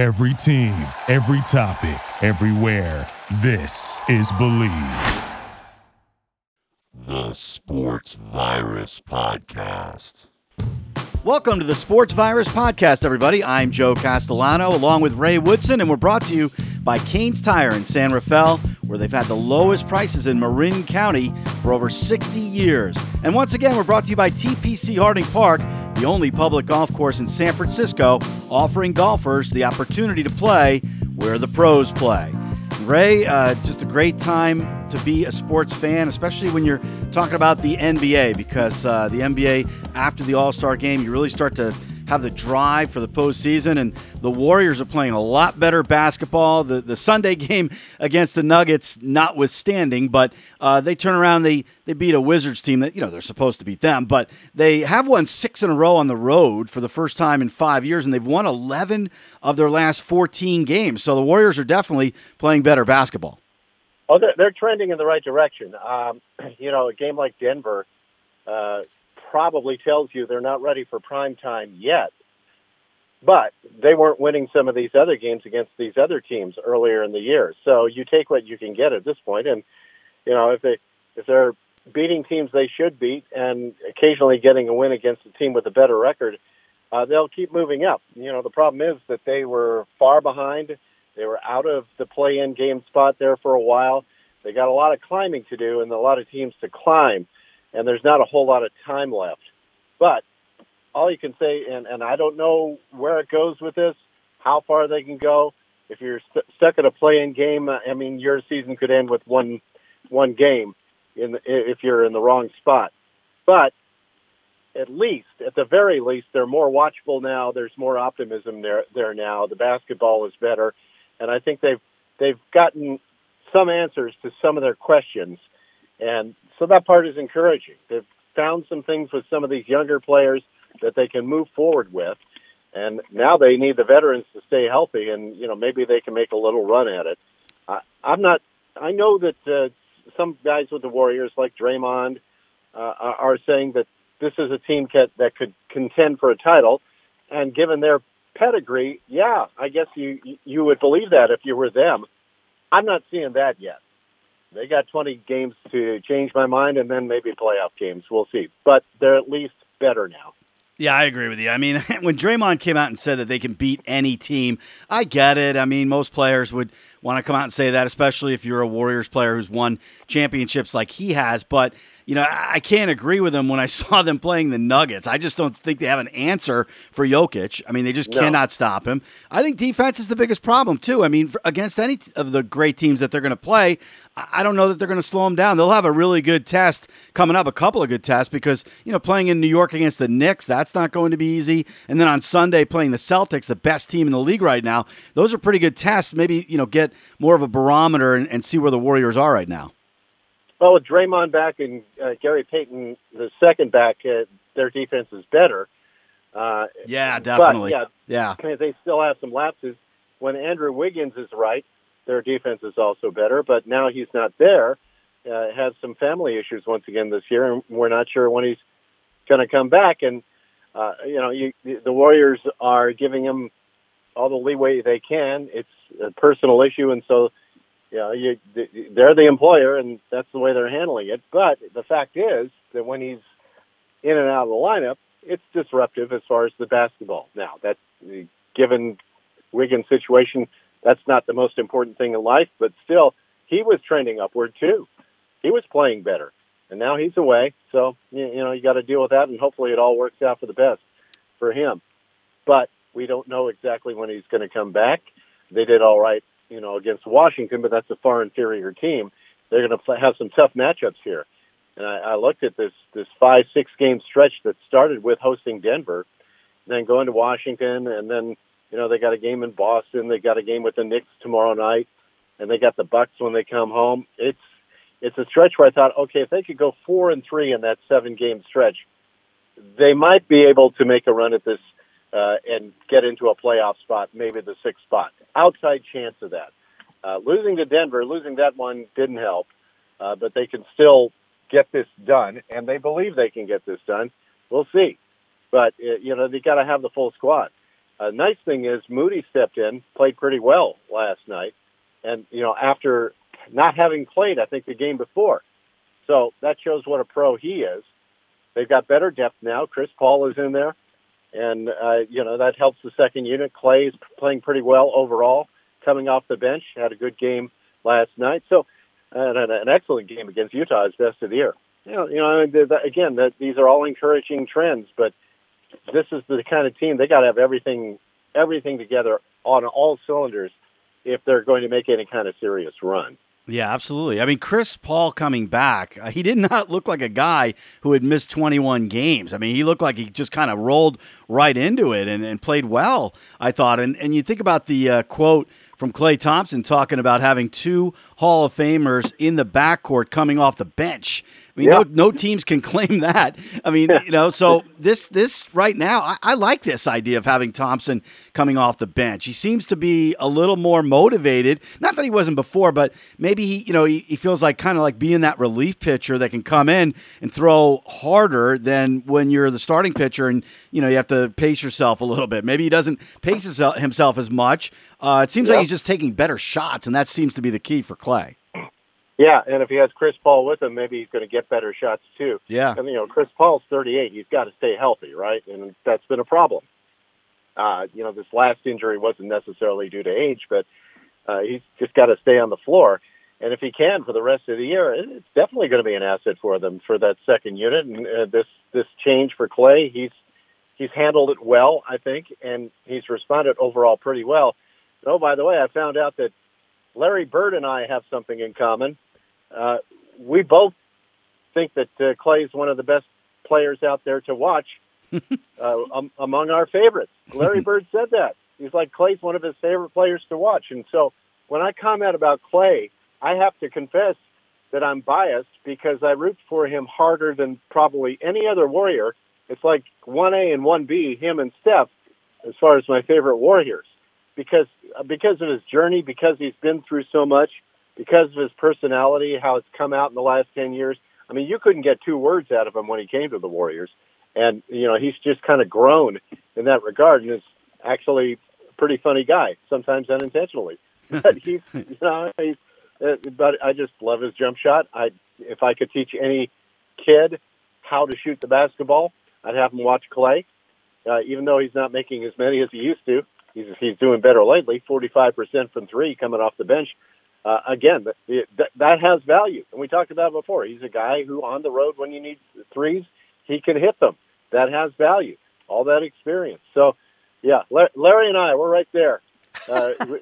Every team, every topic, everywhere. This is Believe. The Sports Virus Podcast. Welcome to the Sports Virus Podcast, everybody. I'm Joe Castellano along with Ray Woodson, and we're brought to you by Kane's Tire in San Rafael, where they've had the lowest prices in Marin County for over 60 years. And once again, we're brought to you by TPC Harding Park, the only public golf course in San Francisco offering golfers the opportunity to play where the pros play. Ray, uh, just a great time to be a sports fan, especially when you're talking about the NBA, because uh, the NBA, after the All Star game, you really start to have the drive for the postseason. And the Warriors are playing a lot better basketball. The the Sunday game against the Nuggets, notwithstanding, but uh, they turn around, they they beat a Wizards team that you know they're supposed to beat them, but they have won six in a row on the road for the first time in five years, and they've won eleven of their last fourteen games. So the Warriors are definitely playing better basketball. Oh, they're, they're trending in the right direction. Um, you know, a game like Denver. Uh, probably tells you they're not ready for prime time yet. But they weren't winning some of these other games against these other teams earlier in the year. So you take what you can get at this point, and you know if they if they're beating teams they should beat, and occasionally getting a win against a team with a better record, uh, they'll keep moving up. You know the problem is that they were far behind. They were out of the play-in game spot there for a while. They got a lot of climbing to do, and a lot of teams to climb and there's not a whole lot of time left. But all you can say, and, and I don't know where it goes with this, how far they can go. If you're st- stuck at a play-in game, uh, I mean, your season could end with one one game in the, if you're in the wrong spot. But at least, at the very least, they're more watchable now. There's more optimism there there now. The basketball is better, and I think they've they've gotten some answers to some of their questions and so that part is encouraging. They've found some things with some of these younger players that they can move forward with. And now they need the veterans to stay healthy, and you know maybe they can make a little run at it. I, I'm not. I know that uh, some guys with the Warriors, like Draymond, uh, are saying that this is a team that could contend for a title. And given their pedigree, yeah, I guess you you would believe that if you were them. I'm not seeing that yet they got 20 games to change my mind, and then maybe playoff games. We'll see. But they're at least better now. Yeah, I agree with you. I mean, when Draymond came out and said that they can beat any team, I get it. I mean, most players would want to come out and say that, especially if you're a Warriors player who's won championships like he has. But you know, I can't agree with them when I saw them playing the Nuggets. I just don't think they have an answer for Jokic. I mean, they just no. cannot stop him. I think defense is the biggest problem, too. I mean, against any of the great teams that they're going to play, I don't know that they're going to slow them down. They'll have a really good test coming up, a couple of good tests, because, you know, playing in New York against the Knicks, that's not going to be easy. And then on Sunday, playing the Celtics, the best team in the league right now, those are pretty good tests. Maybe, you know, get more of a barometer and, and see where the Warriors are right now. Well, with Draymond back and uh, Gary Payton, the second back, uh, their defense is better. Uh, yeah, definitely. But, yeah, yeah. They still have some lapses. When Andrew Wiggins is right, their defense is also better. But now he's not there. Uh, has some family issues once again this year, and we're not sure when he's going to come back. And uh, you know, you, the Warriors are giving him all the leeway they can. It's a personal issue, and so you know, you, they're the employer, and that's the way they're handling it. But the fact is that when he's in and out of the lineup, it's disruptive as far as the basketball. Now, that given Wiggins' situation, that's not the most important thing in life, but still, he was trending upward too. He was playing better, and now he's away. So you know, you got to deal with that, and hopefully, it all works out for the best for him. But we don't know exactly when he's going to come back. They did all right you know, against Washington, but that's a far inferior team. They're going to have some tough matchups here. And I, I looked at this this five six game stretch that started with hosting Denver, then going to Washington, and then you know they got a game in Boston. They got a game with the Knicks tomorrow night, and they got the Bucks when they come home. It's it's a stretch where I thought, okay, if they could go four and three in that seven game stretch, they might be able to make a run at this uh, and get into a playoff spot, maybe the sixth spot. Outside chance of that. Uh, losing to Denver, losing that one didn't help, uh, but they can still get this done, and they believe they can get this done. We'll see, but uh, you know they got to have the full squad. uh, nice thing is Moody stepped in, played pretty well last night, and you know after not having played, I think the game before, so that shows what a pro he is. They've got better depth now. Chris Paul is in there, and uh, you know that helps the second unit. Klay is playing pretty well overall, coming off the bench. Had a good game last night, so and an excellent game against Utah, his best of the year. You know, you know again, that these are all encouraging trends, but this is the kind of team they got to have everything everything together on all cylinders if they're going to make any kind of serious run. Yeah, absolutely. I mean, Chris Paul coming back, uh, he did not look like a guy who had missed 21 games. I mean, he looked like he just kind of rolled right into it and, and played well, I thought. And, and you think about the uh, quote from Klay Thompson talking about having two Hall of Famers in the backcourt coming off the bench. I mean, yeah. no, no teams can claim that. I mean, you know, so this this right now, I, I, like this idea of having Thompson coming off the bench. He seems to be a little more motivated. Not that he wasn't before, but maybe he, you know, he, he feels like kind of like being that relief pitcher that can come in and throw harder than when you're the starting pitcher and you know you have to pace yourself a little bit. Maybe he doesn't pace himself as much. Uh, it seems yep. like he's just taking better shots, and that seems to be the key for Klay. Yeah, and if he has Chris Paul with him, maybe he's going to get better shots too. Yeah, and you know, Chris Paul's 38; he's got to stay healthy, right? And that's been a problem. Uh, you know, this last injury wasn't necessarily due to age, but uh, he's just got to stay on the floor. And if he can for the rest of the year, it's definitely going to be an asset for them for that second unit. And uh, this this change for Klay, he's he's handled it well, I think, and he's responded overall pretty well. Oh, by the way, I found out that Larry Bird and I have something in common uh, we both think that uh, Klay is one of the best players out there to watch uh, um, among our favorites. Larry Bird said that. He's like Klay's one of his favorite players to watch. And so when I comment about Klay, I have to confess that I'm biased because I root for him harder than probably any other Warrior. It's like 1A and 1B, him and Steph, as far as my favorite Warriors. Because because of his journey, because he's been through so much, because of his personality, how it's come out in the last 10 years. I mean, you couldn't get two words out of him when he came to the Warriors. And, you know, he's just kind of grown in that regard and is actually a pretty funny guy, sometimes unintentionally. But he's, you know, he's, uh, but I just love his jump shot. I, if I could teach any kid how to shoot the basketball, I'd have him watch Klay. Uh, even though he's not making as many as he used to, he's he's doing better lately. Forty five percent from three coming off the bench uh, again, that, that has value. And we talked about it before. He's a guy who, on the road, when you need threes, he can hit them. That has value. All that experience. So, yeah, Larry and I, we're right there. Uh, we,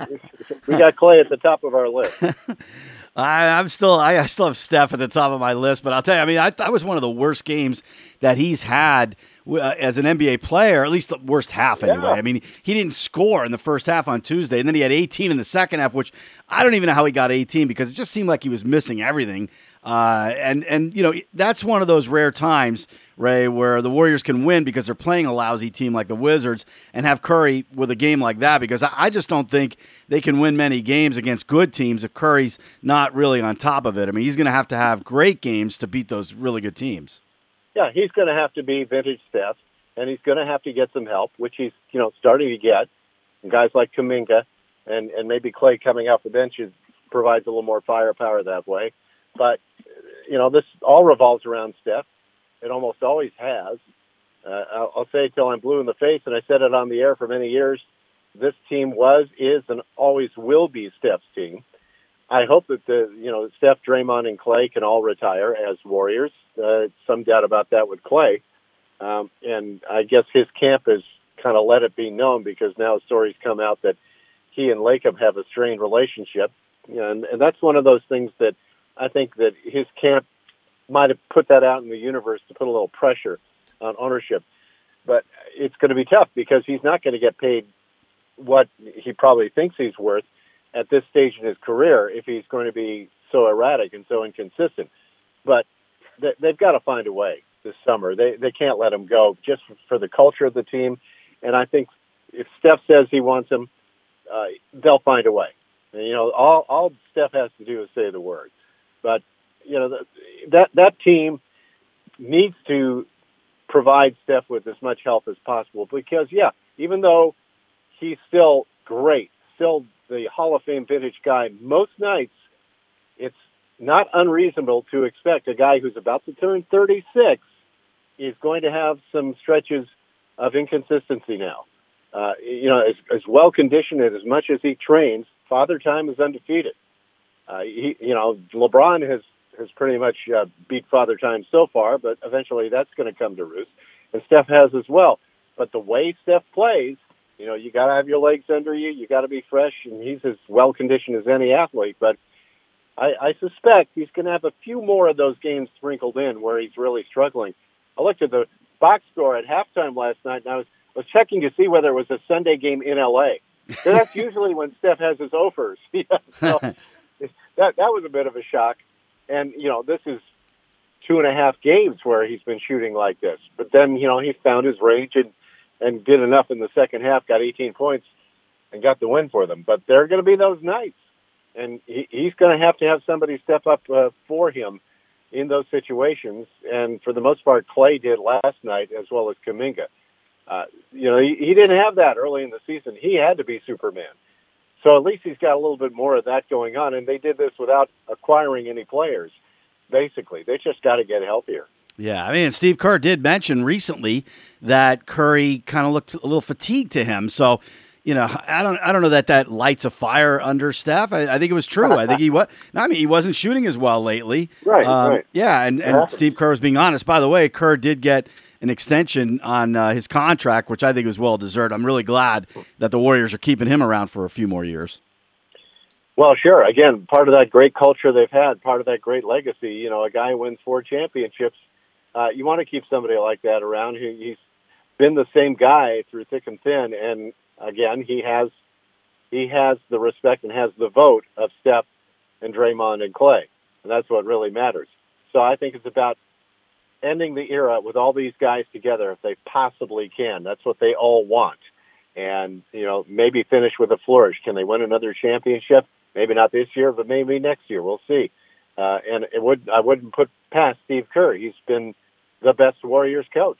we got Klay at the top of our list. I, am still, I, I, still have Steph at the top of my list, but I'll tell you, I mean, I, that was one of the worst games that he's had uh, as an NBA player, at least the worst half anyway. Yeah. I mean, he didn't score in the first half on Tuesday, and then he had 18 in the second half, which I don't even know how he got 18 because it just seemed like he was missing everything. Uh, and and you know that's one of those rare times, Ray, where the Warriors can win because they're playing a lousy team like the Wizards and have Curry with a game like that. Because I, I just don't think they can win many games against good teams if Curry's not really on top of it. I mean, he's going to have to have great games to beat those really good teams yeah, he's going to have to be vintage Steph, and he's going to have to get some help, which he's you know starting to get. And guys like Kuminga and and maybe Klay coming off the bench provides a little more firepower that way. But you know, this all revolves around Steph. It almost always has. Uh, I'll, I'll say it till I'm blue in the face, and I said it on the air for many years. This team was, is, and always will be Steph's team. I hope that the you know Steph, Draymond, and Klay can all retire as Warriors. Uh, some doubt about that with Klay, um, and I guess his camp has kind of let it be known because now stories come out that he and Lacob have a strained relationship, and, and that's one of those things that I think that his camp might have put that out in the universe to put a little pressure on ownership. But it's going to be tough because he's not going to get paid what he probably thinks he's worth at this stage in his career if he's going to be so erratic and so inconsistent. But they, they've got to find a way this summer. They they can't let him go just for the culture of the team. And I think if Steph says he wants him, uh, they'll find a way. And, you know, all all Steph has to do is say the word. But you know that that team needs to provide Steph with as much help as possible because yeah, even though he's still great, still the Hall of Fame vintage guy. Most nights, it's not unreasonable to expect a guy who's about to turn 36 is going to have some stretches of inconsistency now. Uh, you know, as, as well conditioned and as much as he trains, Father Time is undefeated. Uh, he, you know, LeBron has has pretty much uh, beat Father Time so far, but eventually that's going to come to roost, and Steph has as well. But the way Steph plays, you know, you got to have your legs under you. You got to be fresh, and he's as well conditioned as any athlete. But I, I suspect he's going to have a few more of those games sprinkled in where he's really struggling. I looked at the box score at halftime last night, and I was was checking to see whether it was a Sunday game in L.A. So that's usually when Steph has his offers. yeah, so that that was a bit of a shock. And you know, this is two and a half games where he's been shooting like this. But then you know he found his range and and did enough in the second half, got 18 points, and got the win for them. But there are going to be those nights, and he, he's going to have to have somebody step up uh, for him in those situations. And for the most part, Klay did last night as well as Kuminga. Uh, you know, he, he didn't have that early in the season. He had to be Superman. So at least he's got a little bit more of that going on. And they did this without acquiring any players, basically. They just got to get healthier. Yeah, I mean, Steve Kerr did mention recently that Curry kind of looked a little fatigued to him. So, you know, I don't, I don't know that that lights a fire under Steph. I, I think it was true. I think he was. I mean, he wasn't shooting as well lately. Right. Um, right. Yeah, and and Steve Kerr was being honest. By the way, Kerr did get an extension on uh, his contract, which I think was well deserved. I'm really glad that the Warriors are keeping him around for a few more years. Well, sure. Again, part of that great culture they've had, part of that great legacy. You know, a guy wins four championships. Uh, you want to keep somebody like that around. He, he's been the same guy through thick and thin, and again, he has he has the respect and has the vote of Steph and Draymond and Klay, and that's what really matters. So I think it's about ending the era with all these guys together if they possibly can. That's what they all want. And, you know, maybe finish with a flourish. Can they win another championship? Maybe not this year, but maybe next year. We'll see. Uh, and it would I wouldn't put past Steve Kerr. He's been the best Warriors coach.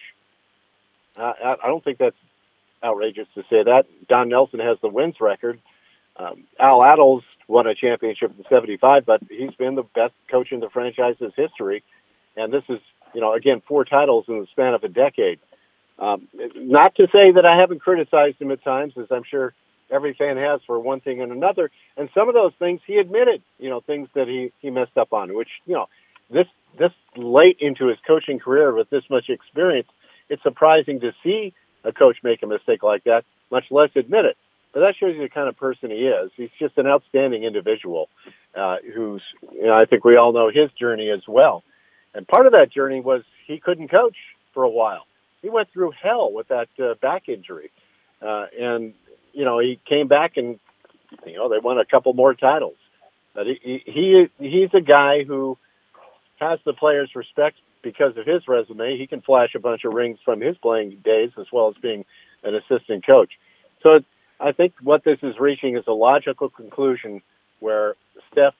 Uh, I, don't think that's outrageous to say that. Don Nelson has the wins record. Um, Al Attles won a championship in '75, but he's been the best coach in the franchise's history. And this is you know, again, four titles in the span of a decade. Um, not to say that I haven't criticized him at times, as I'm sure every fan has for one thing and another. And some of those things he admitted, you know, things that he, he messed up on, which, you know, this, this late into his coaching career with this much experience, it's surprising to see a coach make a mistake like that, much less admit it. But that shows you the kind of person he is. He's just an outstanding individual uh, who's, you know, I think we all know his journey as well. And part of that journey was he couldn't coach for a while. He went through hell with that uh, back injury, uh, and you know he came back and you know they won a couple more titles. But he, he he's a guy who has the players' respect because of his resume. He can flash a bunch of rings from his playing days as well as being an assistant coach. So I think what this is reaching is a logical conclusion where Steph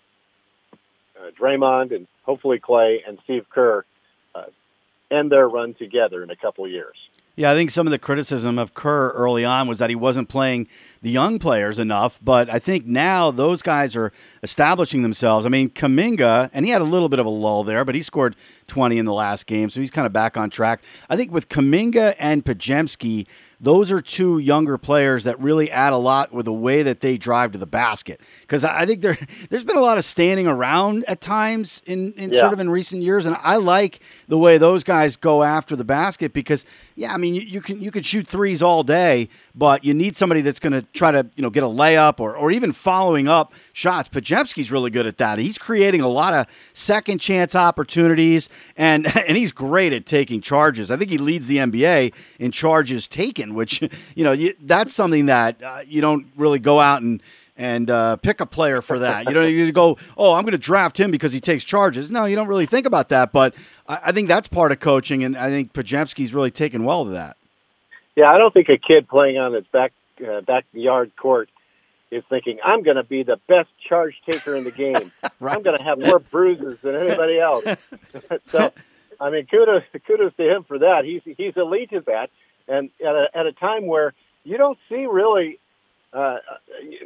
uh, Draymond and hopefully Klay and Steve Kerr uh, end their run together in a couple years. Yeah, I think some of the criticism of Kerr early on was that he wasn't playing the young players enough, but I think now those guys are establishing themselves. I mean, Kuminga, and he had a little bit of a lull there, but he scored 20 in the last game, so he's kind of back on track. I think with Kuminga and Podziemski, those are two younger players that really add a lot with the way that they drive to the basket. Because I think there there's been a lot of standing around at times in, in yeah. sort of in recent years, and I like the way those guys go after the basket because yeah, I mean you, you can you can shoot threes all day, but you need somebody that's going to try to you know get a layup or or even following up shots. Podziemski's really good at that. He's creating a lot of second chance opportunities, and and he's great at taking charges. I think he leads the NBA in charges taken, which you know you, that's something that uh, you don't really go out and and uh, pick a player for that. You know, you go, oh, I'm going to draft him because he takes charges. No, you don't really think about that, but I, I think that's part of coaching, and I think Podziemski's really taken well to that. Yeah, I don't think a kid playing on his back uh, backyard court is thinking, I'm going to be the best charge taker in the game. right. I'm going to have more bruises than anybody else. so, I mean, kudos kudos to him for that. He's he's elite at that, and at a at a time where you don't see really uh,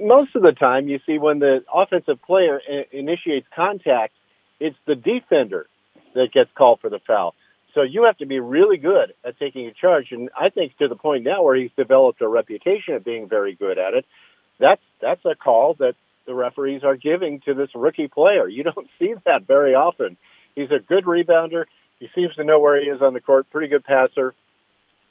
most of the time you see when the offensive player initiates contact, it's the defender that gets called for the foul. So you have to be really good at taking a charge, and I think to the point now where he's developed a reputation of being very good at it. That's that's a call that the referees are giving to this rookie player. You don't see that very often. He's a good rebounder. He seems to know where he is on the court. Pretty good passer.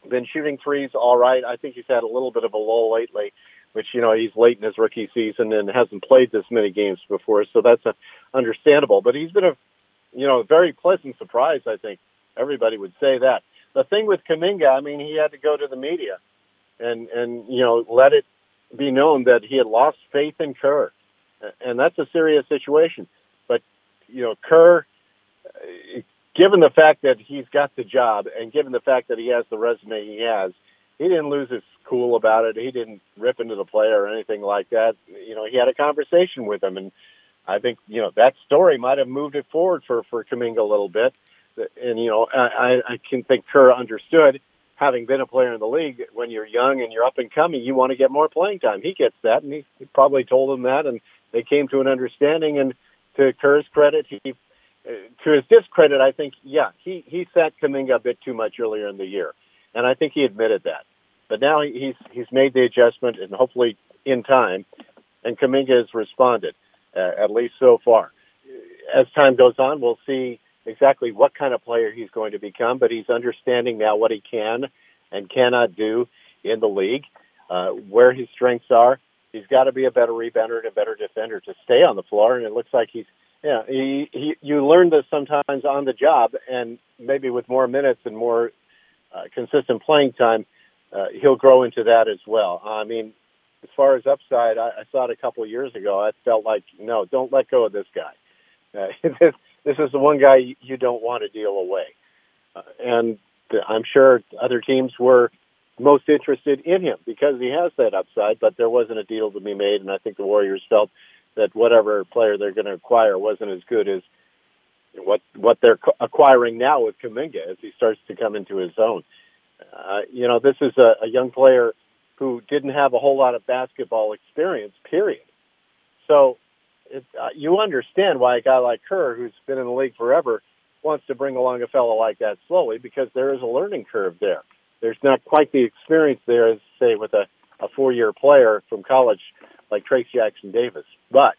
Been shooting threes all right. I think he's had a little bit of a lull lately, which you know he's late in his rookie season and hasn't played this many games before, so that's a, understandable. But he's been a you know very pleasant surprise. I think everybody would say that. The thing with Kuminga, I mean, he had to go to the media and and you know let it be known that he had lost faith in Kerr, and that's a serious situation. But you know, Kerr, given the fact that he's got the job, and given the fact that he has the resume he has, he didn't lose his cool about it. He didn't rip into the player or anything like that. You know, he had a conversation with him, and I think you know that story might have moved it forward for for Kuminga a little bit. And you know, I, I can think Kerr understood having been a player in the league, when you're young and you're up and coming, you want to get more playing time. He gets that, and he, he probably told him that, and they came to an understanding. And to Kerr's credit, he, uh, to his discredit, I think, yeah, he he sat Kuminga a bit too much earlier in the year, and I think he admitted that. But now he's he's made the adjustment, and hopefully in time, and Kuminga has responded, uh, at least so far. As time goes on, we'll see exactly what kind of player he's going to become, but he's understanding now what he can and cannot do in the league, uh, where his strengths are. He's got to be a better rebounder and a better defender to stay on the floor, and it looks like he's yeah. He, he you learn this sometimes on the job, and maybe with more minutes and more uh, consistent playing time, uh, he'll grow into that as well. I mean, as far as upside, I, I saw it a couple of years ago. I felt like no, don't let go of this guy. Uh, this is the one guy you don't want to deal away. Uh, and I'm sure other teams were most interested in him because he has that upside, but there wasn't a deal to be made. And I think the Warriors felt that whatever player they're going to acquire wasn't as good as what what they're acquiring now with Kuminga as he starts to come into his own. Uh, you know, this is a, a young player who didn't have a whole lot of basketball experience, period. So it, uh, you understand why a guy like Kerr, who's been in the league forever, wants to bring along a fellow like that slowly because there is a learning curve there. There's not quite the experience there as, say, with a, a four-year player from college like Trayce Jackson Davis. But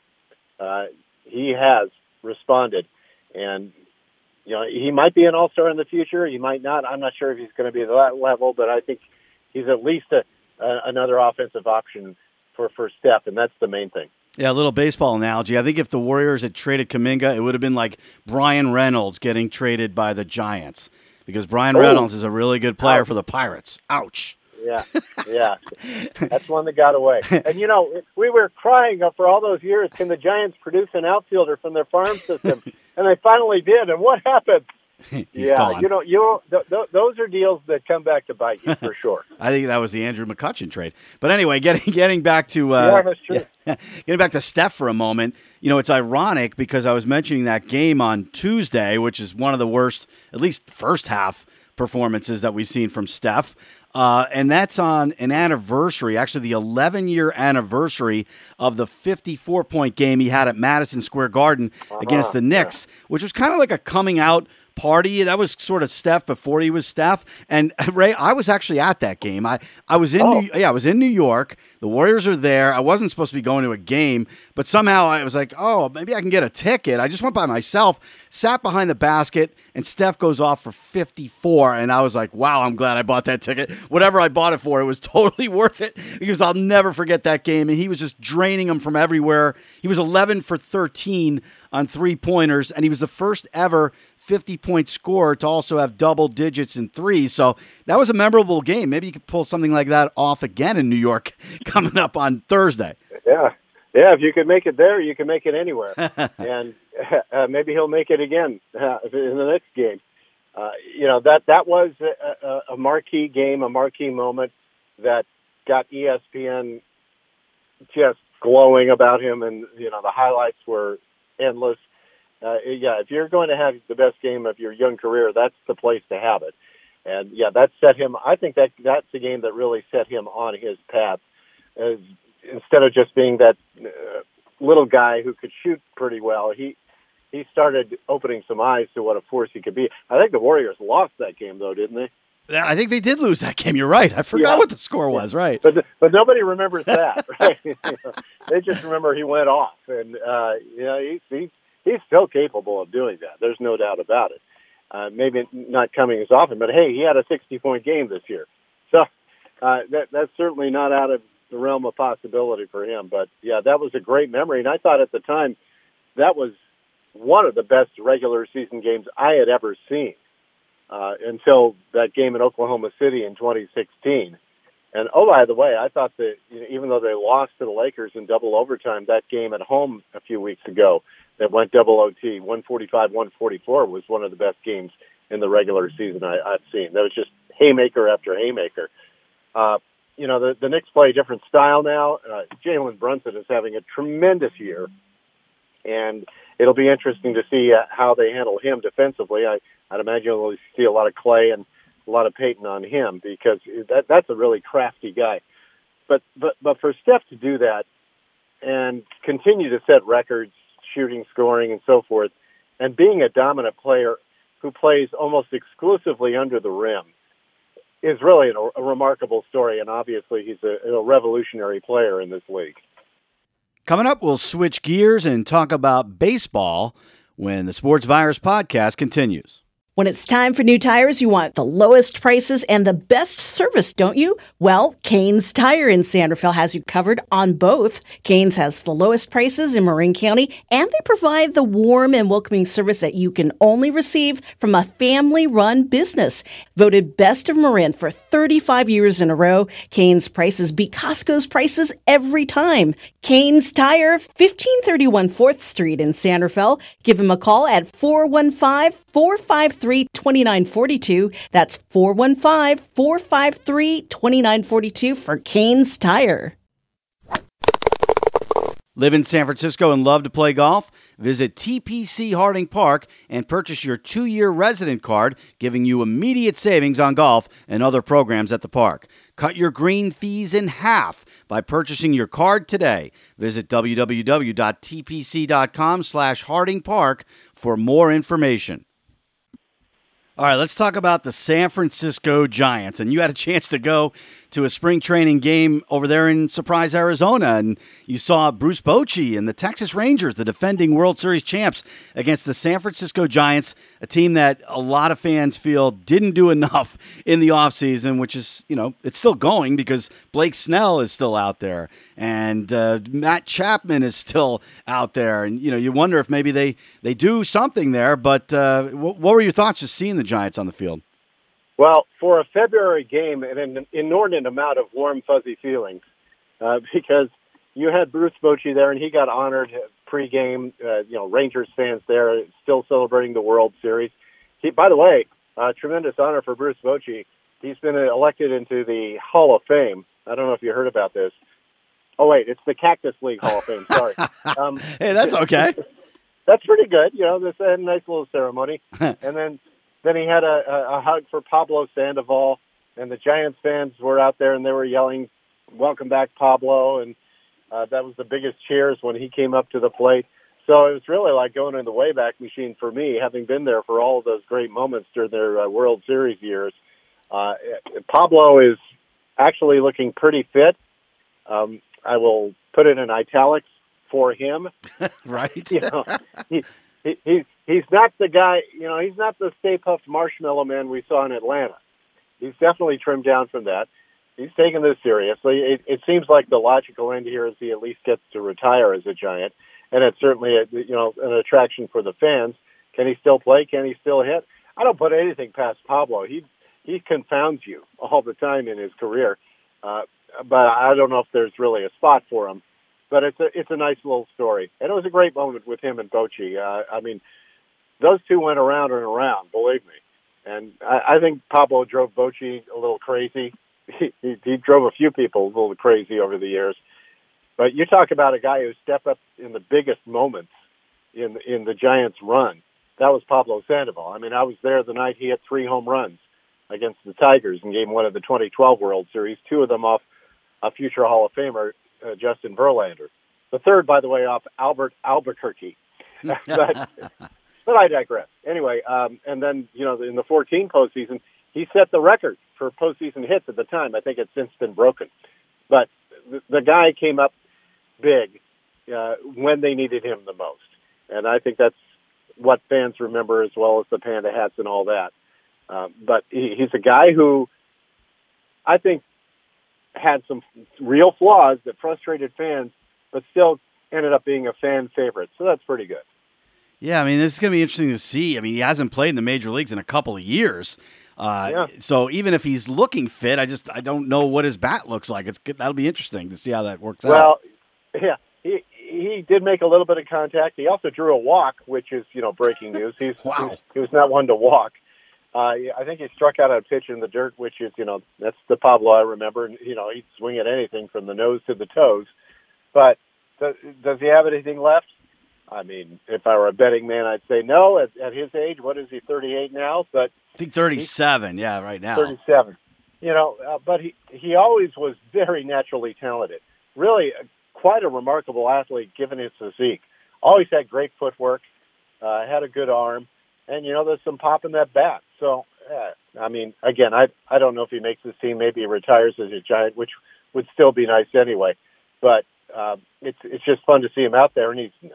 uh, he has responded, and you know he might be an all-star in the future. He might not. I'm not sure if he's going to be at that level, but I think he's at least a, a, another offensive option for for Steph, and that's the main thing. Yeah, a little baseball analogy. I think if the Warriors had traded Kuminga, it would have been like Bryan Reynolds getting traded by the Giants because Bryan Oh. Reynolds is a really good player Ouch. for the Pirates. Ouch. Yeah, yeah, that's one that got away. And you know, we were crying for all those years. Can the Giants produce an outfielder from their farm system? And they finally did. And what happened? Yeah, gone. you know, you th- th- those are deals that come back to bite you for sure. I think that was the Andrew McCutchen trade. But anyway, getting getting back to uh, Yeah, yeah, getting back to Steph for a moment. You know, it's ironic because I was mentioning that game on Tuesday, which is one of the worst, at least first half performances that we've seen from Steph. Uh, and that's on an anniversary, actually the 11 year anniversary of the 54 point game he had at Madison Square Garden against the Knicks, which was kind of like a coming out party. That was sort of Steph before he was Steph. And uh, Ray, I was actually at that game. I, I was in Oh. New, yeah, I was in New York. The Warriors are there. I wasn't supposed to be going to a game, but somehow I was like, oh, maybe I can get a ticket. I just went by myself, sat behind the basket, and Steph goes off for 54. And I was like, wow, I'm glad I bought that ticket. Whatever I bought it for, it was totally worth it because I'll never forget that game. And he was just draining them from everywhere. He was 11 for 13 on three pointers, and he was the first ever 50 point scorer to also have double digits in three. So that was a memorable game. Maybe you could pull something like that off again in New York coming up on Thursday. Yeah, yeah. If you could make it there, you can make it anywhere, and uh, maybe he'll make it again uh, in the next game. Uh, you know that that was a, a, marquee game, a marquee moment that got ESPN just glowing about him, and you know the highlights were endless. Uh, yeah, if you're going to have the best game of your young career, that's the place to have it. And yeah, that set him. I think that that's the game that really set him on his path. As instead of just being that uh, little guy who could shoot pretty well, he he started opening some eyes to what a force he could be. I think the Warriors lost that game though, didn't they? I think they did lose that game. You're right. I forgot Yeah. what the score was. Right. But but nobody remembers that. Right? they just remember he went off, and uh, you know he's he's he's still capable of doing that. There's no doubt about it. Uh, maybe not coming as often, but hey, he had a 60 point game this year, so uh, that that's certainly not out of the realm of possibility for him. But yeah, that was a great memory, and I thought at the time that was one of the best regular season games I had ever seen uh, until that game in Oklahoma City in 2016. And oh, by the way, I thought that you know, even though they lost to the Lakers in double overtime, that game at home a few weeks ago that went double OT, 145-144, was one of the best games in the regular season I, I've seen. That was just haymaker after haymaker. Uh, you know, the, the Knicks play a different style now. Uh, Jalen Brunson is having a tremendous year, and it'll be interesting to see uh, how they handle him defensively. I, I'd imagine we'll see a lot of Klay and a lot of Payton on him because that that's a really crafty guy. But but but for Steph to do that and continue to set records, shooting, scoring, and so forth, and being a dominant player who plays almost exclusively under the rim is really a, remarkable story. And obviously, he's a, a revolutionary player in this league. Coming up, we'll switch gears and talk about baseball when the Sports Virus podcast continues. When it's time for new tires, you want the lowest prices and the best service, don't you? Well, Kane's Tire in San Rafael has you covered on both. Kane's has the lowest prices in Marin County, and they provide the warm and welcoming service that you can only receive from a family run business. Voted best of Marin for 35 years in a row, Kane's prices beat Costco's prices every time. Kane's Tire, 1531 4th Street in San Rafael. Give him a call at 415 453 2942. That's 415 453 2942 for Kane's Tire. Live in San Francisco and love to play golf? Visit TPC Harding Park and purchase your two year resident card, giving you immediate savings on golf and other programs at the park. Cut your green fees in half by purchasing your card today. Visit www.tpc.com slash Harding Park for more information. All right, let's talk about the San Francisco Giants. And you had a chance to go to a spring training game over there in Surprise, Arizona, and you saw Bruce Bochy and the Texas Rangers, the defending World Series champs, against the San Francisco Giants, a team that a lot of fans feel didn't do enough in the offseason, which is, you know, it's still going because Blake Snell is still out there and uh, Matt Chapman is still out there. And, you know, you wonder if maybe they, they do something there. But uh, what were your thoughts just seeing the Giants on the field? Well, for a February game, an inordinate amount of warm, fuzzy feelings uh, because you had Bruce Bochy there, and he got honored pregame. Uh, you know, Rangers fans there still celebrating the World Series. He, by the way, uh, tremendous honor for Bruce Bochy. He's been elected into the Hall of Fame. I don't know if you heard about this. Oh wait, it's the Cactus League Hall of Fame. Sorry. Um, hey, that's okay. that's pretty good. You know, this a nice little ceremony, and then then he had a, a, a hug for Pablo Sandoval, and the Giants fans were out there and they were yelling, "Welcome back, Pablo!" And uh, that was the biggest cheers when he came up to the plate. So it was really like going in the Wayback Machine for me, having been there for all of those great moments during their uh, World Series years. Uh, Pablo is actually looking pretty fit. Um, I will put it in italics for him. right. You know, he, he, he's not the guy. You know, he's not the Stay Puft Marshmallow Man we saw in Atlanta. He's definitely trimmed down from that. He's taking this seriously. It, it seems like the logical end here is he at least gets to retire as a Giant, and it's certainly a, you know an attraction for the fans. Can he still play? Can he still hit? I don't put anything past Pablo. He he confounds you all the time in his career, uh, but I don't know if there's really a spot for him. But it's a it's a nice little story, and it was a great moment with him and Bochy. Uh, I mean, those two went around and around, believe me. And I, I think Pablo drove Bochy a little crazy. He, he, he drove a few people a little crazy over the years. But you talk about a guy who stepped up in the biggest moments in in the Giants' run. That was Pablo Sandoval. I mean, I was there the night he hit three home runs against the Tigers in Game One of the 2012 World Series. Two of them off a future Hall of Famer, uh, Justin Verlander. The third, by the way, off Albert Alburquerque. but, but I digress. Anyway, um, and then you know in the 14 postseason, he set the record for postseason hits at the time. I think it's since been broken. But the, the guy came up big uh, when they needed him the most, and I think that's what fans remember as well as the panda hats and all that. Uh, but he, he's a guy who I think had some real flaws that frustrated fans, but still ended up being a fan favorite. So that's pretty good. Yeah, I mean, this is going to be interesting to see. I mean, he hasn't played in the major leagues in a couple of years. Uh, yeah. So even if he's looking fit, I just I don't know what his bat looks like. It's that'll be interesting to see how that works well, out. Well, yeah, he he did make a little bit of contact. He also drew a walk, which is you know breaking news. He's wow. he was not one to walk. Uh, I think he struck out a pitch in the dirt, which is you know that's the Pablo I remember. And you know he'd swing at anything from the nose to the toes. But does, does he have anything left? I mean, if I were a betting man, I'd say no. At, at his age, what is he? Thirty-eight now, but I think thirty-seven. Yeah, right now. Thirty-seven. You know, uh, but he he always was very naturally talented. Really, uh, quite a remarkable athlete given his physique. Always had great footwork, uh, had a good arm, and you know, there's some pop in that bat. So, uh, I mean, again, I I don't know if he makes this team. Maybe he retires as a giant, which would still be nice anyway. But uh, it's it's just fun to see him out there, and he's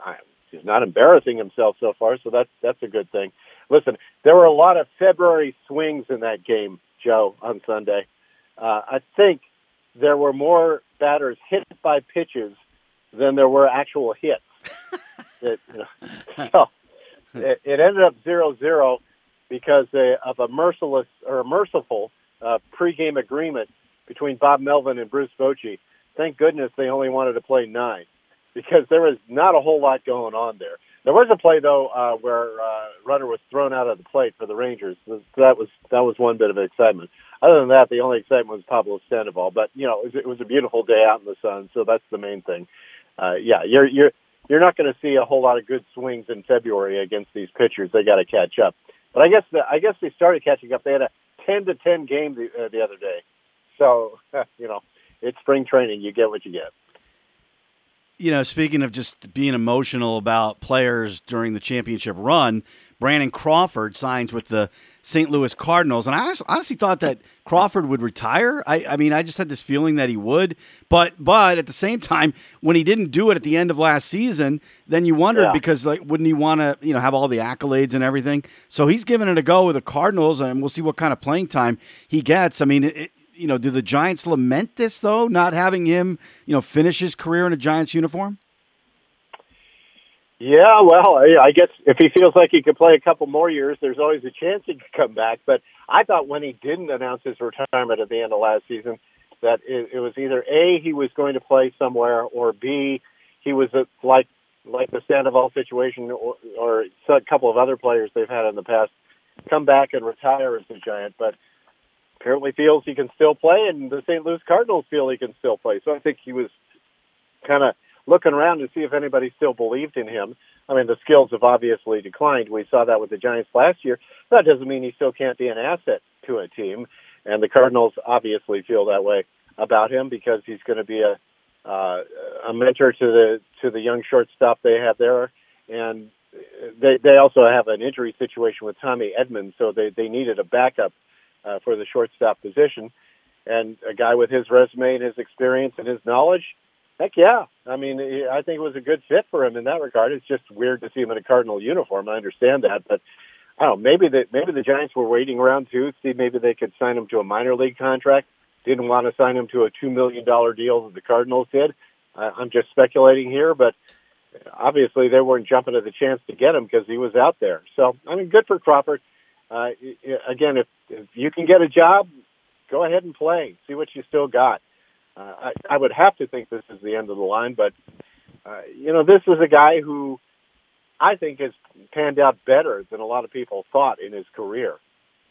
he's not embarrassing himself so far, so that's that's a good thing. Listen, there were a lot of February swings in that game, Joe, on Sunday. Uh, I think there were more batters hit by pitches than there were actual hits. it, you know, so it, it ended up zero zero because of a merciless or a merciful uh, pregame agreement between Bob Melvin and Bruce Bochy. Thank goodness they only wanted to play nine because there was not a whole lot going on there. There was a play though uh, where uh, runner was thrown out of the plate for the Rangers. That was that was one bit of excitement. Other than that, the only excitement was Pablo Sandoval. But you know, it was, it was a beautiful day out in the sun, so that's the main thing. Uh, yeah, you're you're you're not going to see a whole lot of good swings in February against these pitchers. They got to catch up. But I guess the, I guess they started catching up. They had a ten to ten game the, uh, the other day. So you know, it's spring training. You get what you get you know, speaking of just being emotional about players during the championship run, Brandon Crawford signs with the St. Louis Cardinals, and I honestly thought that Crawford would retire. I, I, mean, I just had this feeling that he would, but but at the same time, when he didn't do it at the end of last season, then you wondered yeah. because like, wouldn't he want to you know have all the accolades and everything? So he's giving it a go with the Cardinals, and we'll see what kind of playing time he gets. I mean, it, you know, do the Giants lament this though, not having him, you know, finish his career in a Giants uniform? Yeah, well, I guess if he feels like he could play a couple more years, there's always a chance he could come back. But I thought when he didn't announce his retirement at the end of last season, that it, it was either a he was going to play somewhere, or b he was a, like like the Sandoval situation, or, or a couple of other players they've had in the past, come back and retire as a Giant. But apparently feels he can still play, and the St. Louis Cardinals feel he can still play. So I think he was kind of looking around to see if anybody still believed in him. I mean, the skills have obviously declined. We saw that with the Giants last year. That doesn't mean he still can't be an asset to a team, and the Cardinals obviously feel that way about him because he's going to be a uh, a mentor to the to the young shortstop they have there, and they they also have an injury situation with Tommy Edman, so they they needed a backup uh, for the shortstop position. And a guy with his resume and his experience and his knowledge, heck yeah. I mean, I think it was a good fit for him in that regard. It's just weird to see him in a Cardinal uniform. I understand that, but I don't know. Maybe the maybe the Giants were waiting around too, see maybe they could sign him to a minor league contract. Didn't want to sign him to a two million dollar deal that the Cardinals did. I'm just speculating here, but obviously they weren't jumping at the chance to get him because he was out there. So I mean, good for Crawford uh, again, if, if you can get a job, go ahead and play. See what you still got. Uh, I, I would have to think this is the end of the line, but uh, you know, this is a guy who I think has panned out better than a lot of people thought in his career.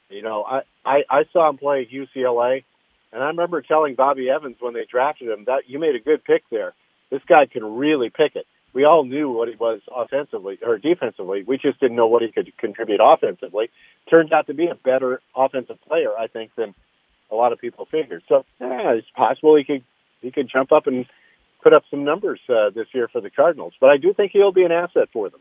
You know, I, I, I saw him play UCLA, and I remember telling Bobby Evans when they drafted him that you made a good pick there. This guy can really pick it we all knew what he was offensively or defensively. We just didn't know what he could contribute offensively. Turned out to be a better offensive player, I think, than a lot of people figured. So yeah, it's possible he could he could jump up and put up some numbers uh, this year for the Cardinals. But I do think he'll be an asset for them.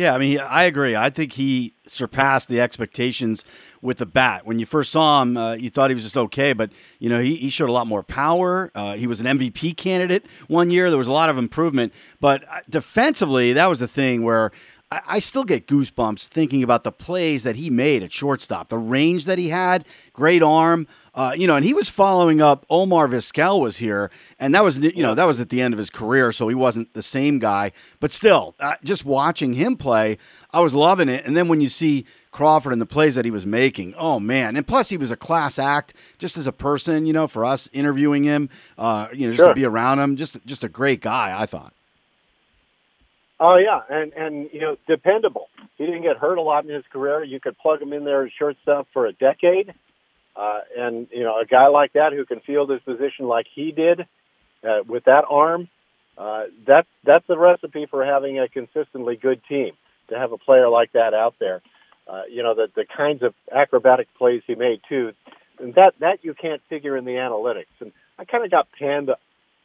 Yeah, I mean, I agree. I think he surpassed the expectations with the bat. When you first saw him, uh, you thought he was just okay, but you know he, he showed a lot more power. Uh, he was an MVP candidate one year. There was a lot of improvement, but uh, defensively, that was the thing where I, I still get goosebumps thinking about the plays that he made at shortstop, the range that he had, great arm. Uh, you know, and he was following up. Omar Vizquel was here, and that was you know that was at the end of his career, so he wasn't the same guy. But still, uh, just watching him play, I was loving it. And then when you see Crawford and the plays that he was making, oh man! And plus, he was a class act, just as a person. You know, for us interviewing him, uh, you know, just Sure. to be around him, just just a great guy. I thought. Oh yeah, and and you know, dependable. He didn't get hurt a lot in his career. You could plug him in there as shortstop for a decade, uh, and you know, a guy like that who can field his position like he did uh, with that arm, uh, that that's the recipe for having a consistently good team. To have a player like that out there, uh, you know, the the kinds of acrobatic plays he made too, and that that you can't figure in the analytics. And I kind of got panned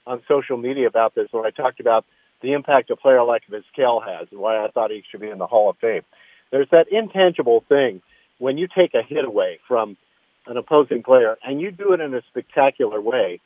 on social media about this when I talked about the impact a player like Vizquel has and why I thought he should be in the Hall of Fame. There's that intangible thing when you take a hit away from an opposing player and you do it in a spectacular way.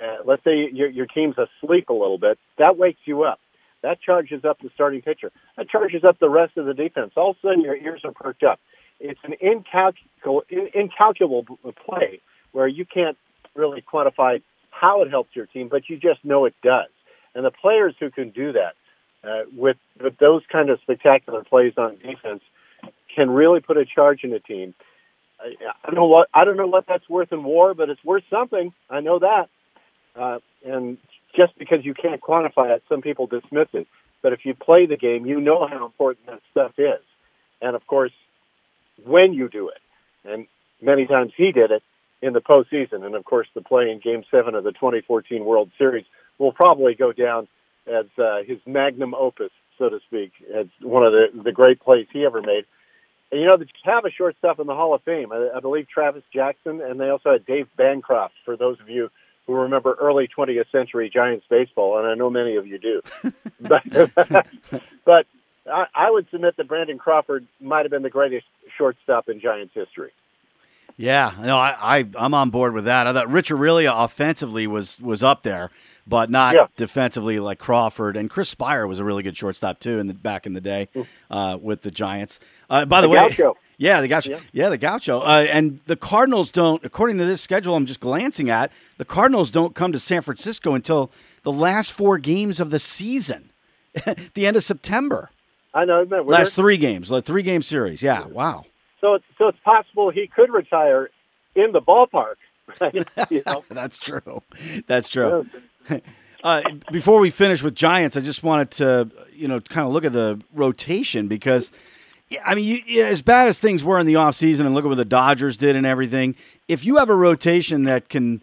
Uh, let's say your, your team's asleep a little bit, that wakes you up. That charges up the starting pitcher. That charges up the rest of the defense. All of a sudden, your ears are perked up. It's an incalculable, incalculable play where you can't really quantify how it helps your team, but you just know it does. And the players who can do that uh, with with those kind of spectacular plays on defense can really put a charge in a team. I, don't know what I don't know what that's worth in WAR, but it's worth something. I know that. Uh, and just because you can't quantify it, some people dismiss it. But if you play the game, you know how important that stuff is. And of course, when you do it, and many times he did it in the postseason, and of course, the play in Game Seven of the 2014 World Series will probably go down as uh, his magnum opus, so to speak. It's one of the the great plays he ever made. And you know, they have a shortstop in the Hall of Fame. I, I believe Travis Jackson, and they also had Dave Bancroft. For those of you who remember early 20th century Giants baseball, and I know many of you do, but but I, I would submit that Brandon Crawford might have been the greatest shortstop in Giants history. Yeah, no, I, I I'm on board with that. I thought Rich Aurilia offensively was was up there, but not Yeah. defensively like Crawford and Chris Speier was a really good shortstop too in the back in the day uh, with the Giants. Uh, by the, The way, Gaucho. yeah, the Gaucho, Yeah. yeah, the Gaucho, uh, and the Cardinals don't. According to this schedule, I'm just glancing at the Cardinals don't come to San Francisco until the last four games of the season, the end of September. I know. that? Last three games, like three game series. Yeah, wow. So it's so it's possible he could retire in the ballpark. Right? you know? That's true. That's true. Uh, before we finish with Giants, I just wanted to, you know, kind of look at the rotation because, I mean, you, as bad as things were in the offseason and look at what the Dodgers did and everything, if you have a rotation that can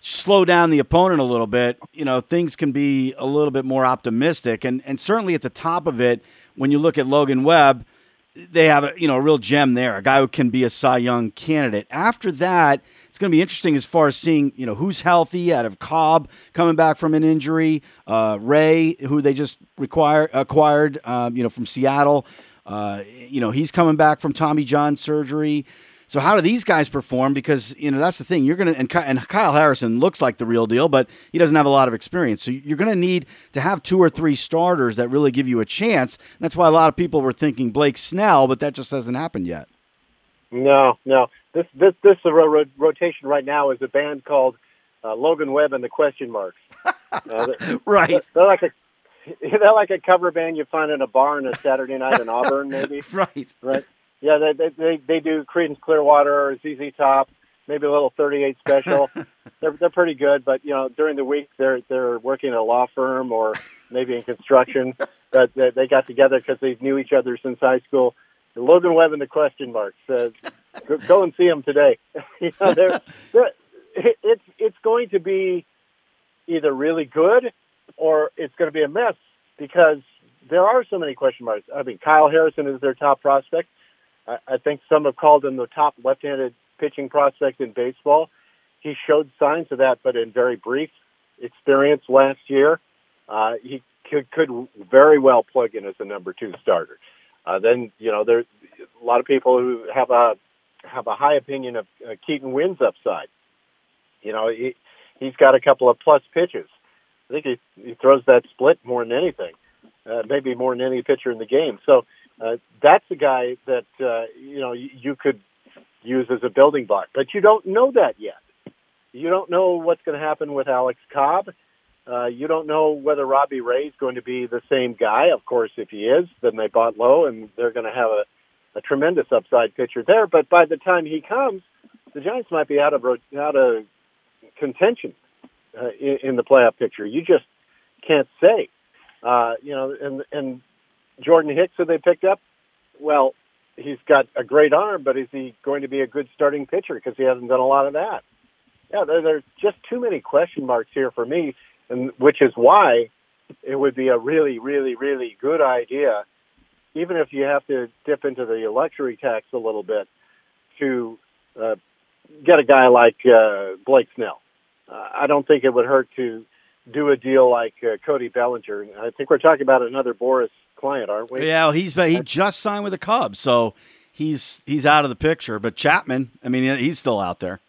slow down the opponent a little bit, you know, things can be a little bit more optimistic. And, and certainly at the top of it, when you look at Logan Webb, they have a you know a real gem there, a guy who can be a Cy Young candidate. After that, it's going to be interesting as far as seeing you know who's healthy out of Cobb coming back from an injury, uh, Ray who they just require, acquired um, you know from Seattle. Uh, you know he's coming back from Tommy John surgery. So how do these guys perform? Because you know that's the thing. You're gonna and, and Kyle Harrison looks like the real deal, but he doesn't have a lot of experience. So you're gonna need to have two or three starters that really give you a chance. And that's why a lot of people were thinking Blake Snell, but that just hasn't happened yet. No, no. This this this ro- ro- rotation right now is a band called uh, Logan Webb and the Question Marks. Uh, they're, Right, they're like a they're like a cover band you find in a bar on a Saturday night in Auburn, maybe. right. Right? Yeah, they they they, they do Creedence Clearwater or ZZ Top, maybe a little 38 special. they're they're pretty good, but you know during the week they're they're working at a law firm or maybe in construction. but they, they got together because they knew each other since high school. Logan Webb and the question mark says, go, go and see him today. you know, they're, they're, it, it's it's going to be either really good or it's going to be a mess because there are so many question marks. I mean, Kyle Harrison is their top prospect. I, I think some have called him the top left-handed pitching prospect in baseball. He showed signs of that, but in very brief experience last year. uh, he could, could very well plug in as a number two starter. Uh, then you know there's a lot of people who have a have a high opinion of uh, Keaton Winn's upside. You know he he's got a couple of plus pitches. I think he, he throws that split more than anything, uh, maybe more than any pitcher in the game. So uh, that's a guy that uh, you know you, you could use as a building block, but you don't know that yet. You don't know what's going to happen with Alex Cobb. Uh, you don't know whether Robbie Ray is going to be the same guy. Of course, if he is, then they bought low, and they're going to have a, a tremendous upside pitcher there. But by the time he comes, the Giants might be out of out of contention uh, in, in the playoff picture. You just can't say. Uh, you know, and and Jordan Hicks, who they picked up, well, he's got a great arm, but is he going to be a good starting pitcher because he hasn't done a lot of that? Yeah, there, there's just too many question marks here for me and which is why it would be a really, really, really good idea, even if you have to dip into the luxury tax a little bit, to uh, get a guy like uh, Blake Snell. Uh, I don't think it would hurt to do a deal like uh, Cody Bellinger. I think we're talking about another Boras client, aren't we? Yeah, well, he's he just signed with the Cubs, so he's he's out of the picture. But Chapman, I mean, he's still out there.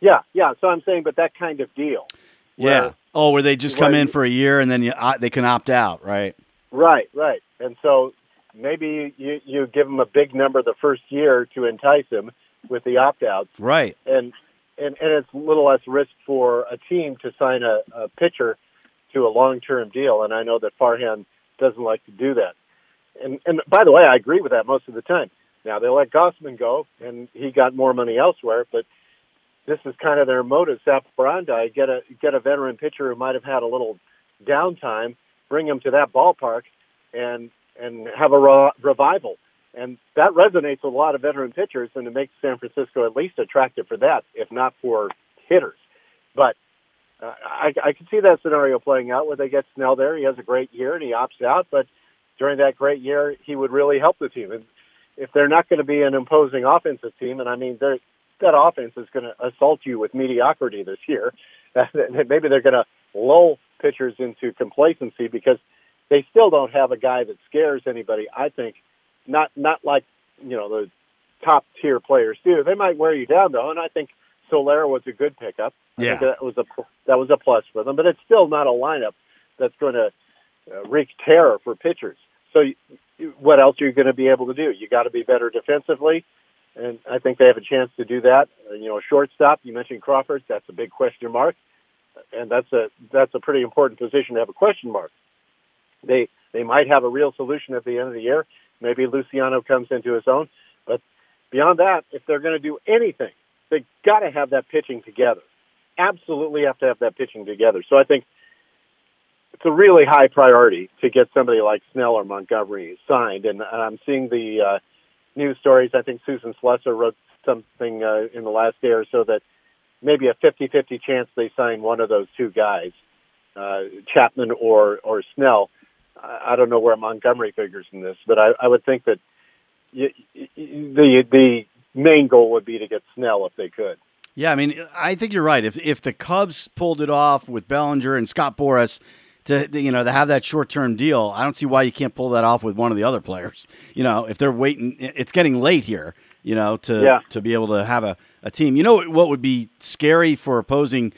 Yeah, yeah. So I'm saying, but that kind of deal. Yeah. oh, where they just come in for a year and then you, uh, they can opt out, right? Right, right. And so maybe you, you give them a big number the first year to entice them with the opt outs. Right. And, and, and it's a little less risk for a team to sign a, a pitcher to a long term deal. And I know that Farhan doesn't like to do that. And, and by the way, I agree with that most of the time. Now they let Gausman go, and he got more money elsewhere. But this is kind of their modus operandi: get a get a veteran pitcher who might have had a little downtime, bring him to that ballpark, and and have a re- revival. And that resonates with a lot of veteran pitchers, and it makes San Francisco at least attractive for that, if not for hitters. But uh, I, I can see that scenario playing out where they get Snell there. He has a great year and he opts out, but during that great year, he would really help the team. And if they're not going to be an imposing offensive team, and I mean, they're that offense is going to assault you with mediocrity this year. Maybe they're going to lull pitchers into complacency because they still don't have a guy that scares anybody. I think not not like you know the top tier players do. They might wear you down though, and I think Soler was a good pickup. I yeah, that was a that was a plus for them, but it's still not a lineup that's going to uh, wreak terror for pitchers. So, what else are you going to be able to do? You got to be better defensively and I think they have a chance to do that. Uh, you know, shortstop. You mentioned Crawford. That's a big question mark, and that's a that's a pretty important position to have a question mark. They they might have a real solution at the end of the year. Maybe Luciano comes into his own, but beyond that, if they're going to do anything, they got to have that pitching together. Absolutely have to have that pitching together. So I think it's a really high priority to get somebody like Snell or Montgomery signed, and I'm seeing the uh, news stories. I think Susan Slusser wrote something uh, in the last day or so that maybe a 50-50 chance they sign one of those two guys, uh, Chapman or or Snell. I, don't know where Montgomery figures in this, but I, I would think that y- y- the the main goal would be to get Snell if they could. Yeah, I mean, I think you're right. If if the Cubs pulled it off with Bellinger and Scott Boras, to you know to have that short term deal. I don't see why you can't pull that off with one of the other players. You know, if they're waiting, it's getting late here. You know, to yeah. to be able to have a, a team. You know what would be scary for opposing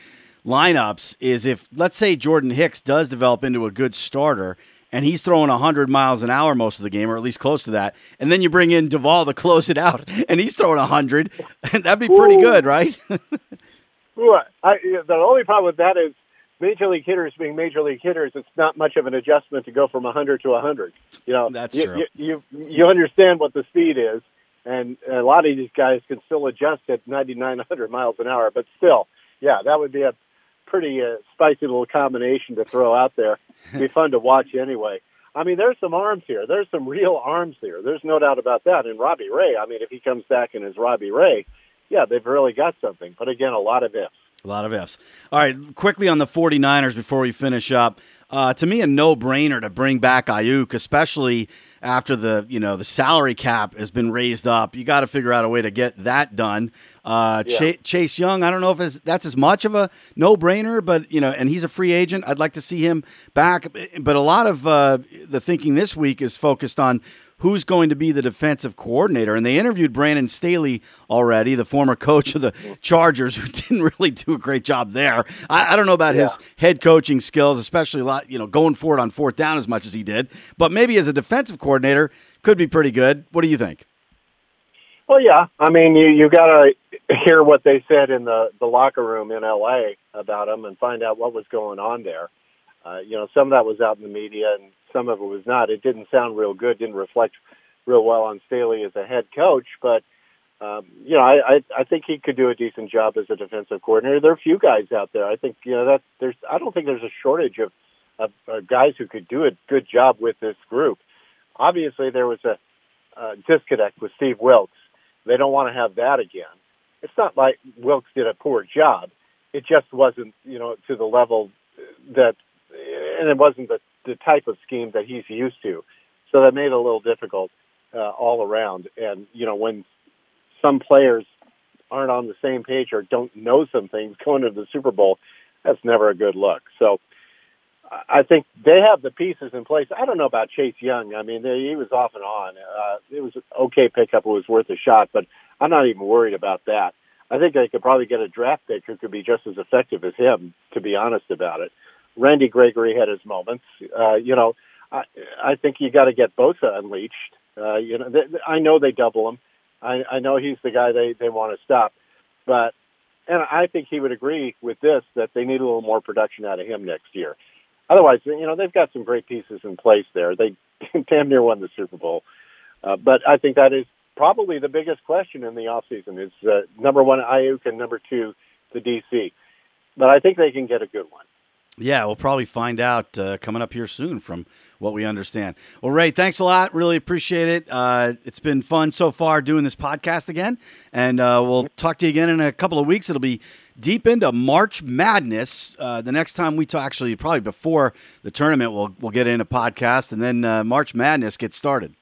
lineups is if let's say Jordan Hicks does develop into a good starter and he's throwing 100 miles an hour most of the game, or at least close to that. And then you bring in Doval to close it out, and he's throwing 100. That'd be pretty Ooh. good, right? Ooh, I, the only problem with that is major league hitters being major league hitters, it's not much of an adjustment to go from 100 to 100. You know, that's you, true. You, you you understand what the speed is, and a lot of these guys can still adjust at 99, 100 miles an hour. But still, yeah, that would be a pretty uh, spicy little combination to throw out there. It'd be fun to watch anyway. I mean, there's some arms here. There's some real arms here. There's no doubt about that. And Robbie Ray, I mean, if he comes back and is Robbie Ray, yeah, they've really got something. But again, a lot of ifs. A lot of ifs. All right, quickly on the 49ers before we finish up. Uh, to me, a no-brainer to bring back Aiyuk, especially after the you know the salary cap has been raised up. You got to figure out a way to get that done. Uh, Yeah. Cha- Chase Young, I don't know if it's, that's as much of a no brainer, but you know, and he's a free agent. I'd like to see him back. But a lot of uh, the thinking this week is focused on who's going to be the defensive coordinator. And they interviewed Brandon Staley already, the former coach of the Chargers, who didn't really do a great job there. I, I don't know about his head coaching skills, especially a lot, you know, going for it on fourth down as much as he did. But maybe as a defensive coordinator, could be pretty good. What do you think? Well, yeah. I mean, you you got to hear what they said in the the locker room in L.A. about him and find out what was going on there. Uh, you know, some of that was out in the media and some of it was not. It didn't sound real good. Didn't reflect real well on Staley as a head coach. But um, you know, I, I I think he could do a decent job as a defensive coordinator. There are a few guys out there. I think you know that there's. I don't think there's a shortage of of uh, guys who could do a good job with this group. Obviously, there was a uh, disconnect with Steve Wilkes. They don't want to have that again. It's not like Wilkes did a poor job. It just wasn't, you know, to the level that, and it wasn't the, the type of scheme that he's used to. So that made it a little difficult uh, all around. And, you know, when some players aren't on the same page or don't know some things going into the Super Bowl, that's never a good look. So I- I think they have the pieces in place. I don't know about Chase Young. I mean, they, he was off and on. Uh, it was an okay pickup. It was worth a shot, but I'm not even worried about that. I think they could probably get a draft pick who could be just as effective as him, to be honest about it. Randy Gregory had his moments. Uh, you know, I, I think you got to get Bosa unleashed. Uh, you know, th- I know they double him. I, I know he's the guy they, they want to stop, but and I think he would agree with this that they need a little more production out of him next year. Otherwise, you know, they've got some great pieces in place there. They damn near won the Super Bowl, uh, but I think that is probably the biggest question in the offseason is uh, number one Aiyuk and number two the DC. But I think they can get a good one. Yeah, we'll probably find out uh, coming up here soon from what we understand. Well, Ray, thanks a lot. Really appreciate it. Uh, it's been fun so far doing this podcast again. And uh, we'll talk to you again in a couple of weeks. It'll be deep into March Madness. Uh, the next time we talk, actually, probably before the tournament, we'll, we'll get in a podcast. And then uh, March Madness gets started.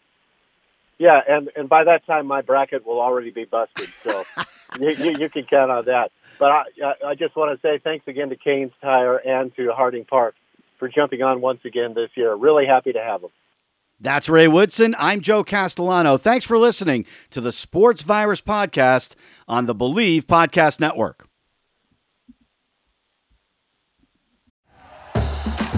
Yeah, and and by that time my bracket will already be busted, so you, you, you can count on that. But I I- just want to say thanks again to Kane's Tire and to Harding Park for jumping on once again this year. Really happy to have them. That's Ray Woodson. I'm Joe Castellano. Thanks for listening to the Sports Virus Podcast on the Bleav Podcast Network.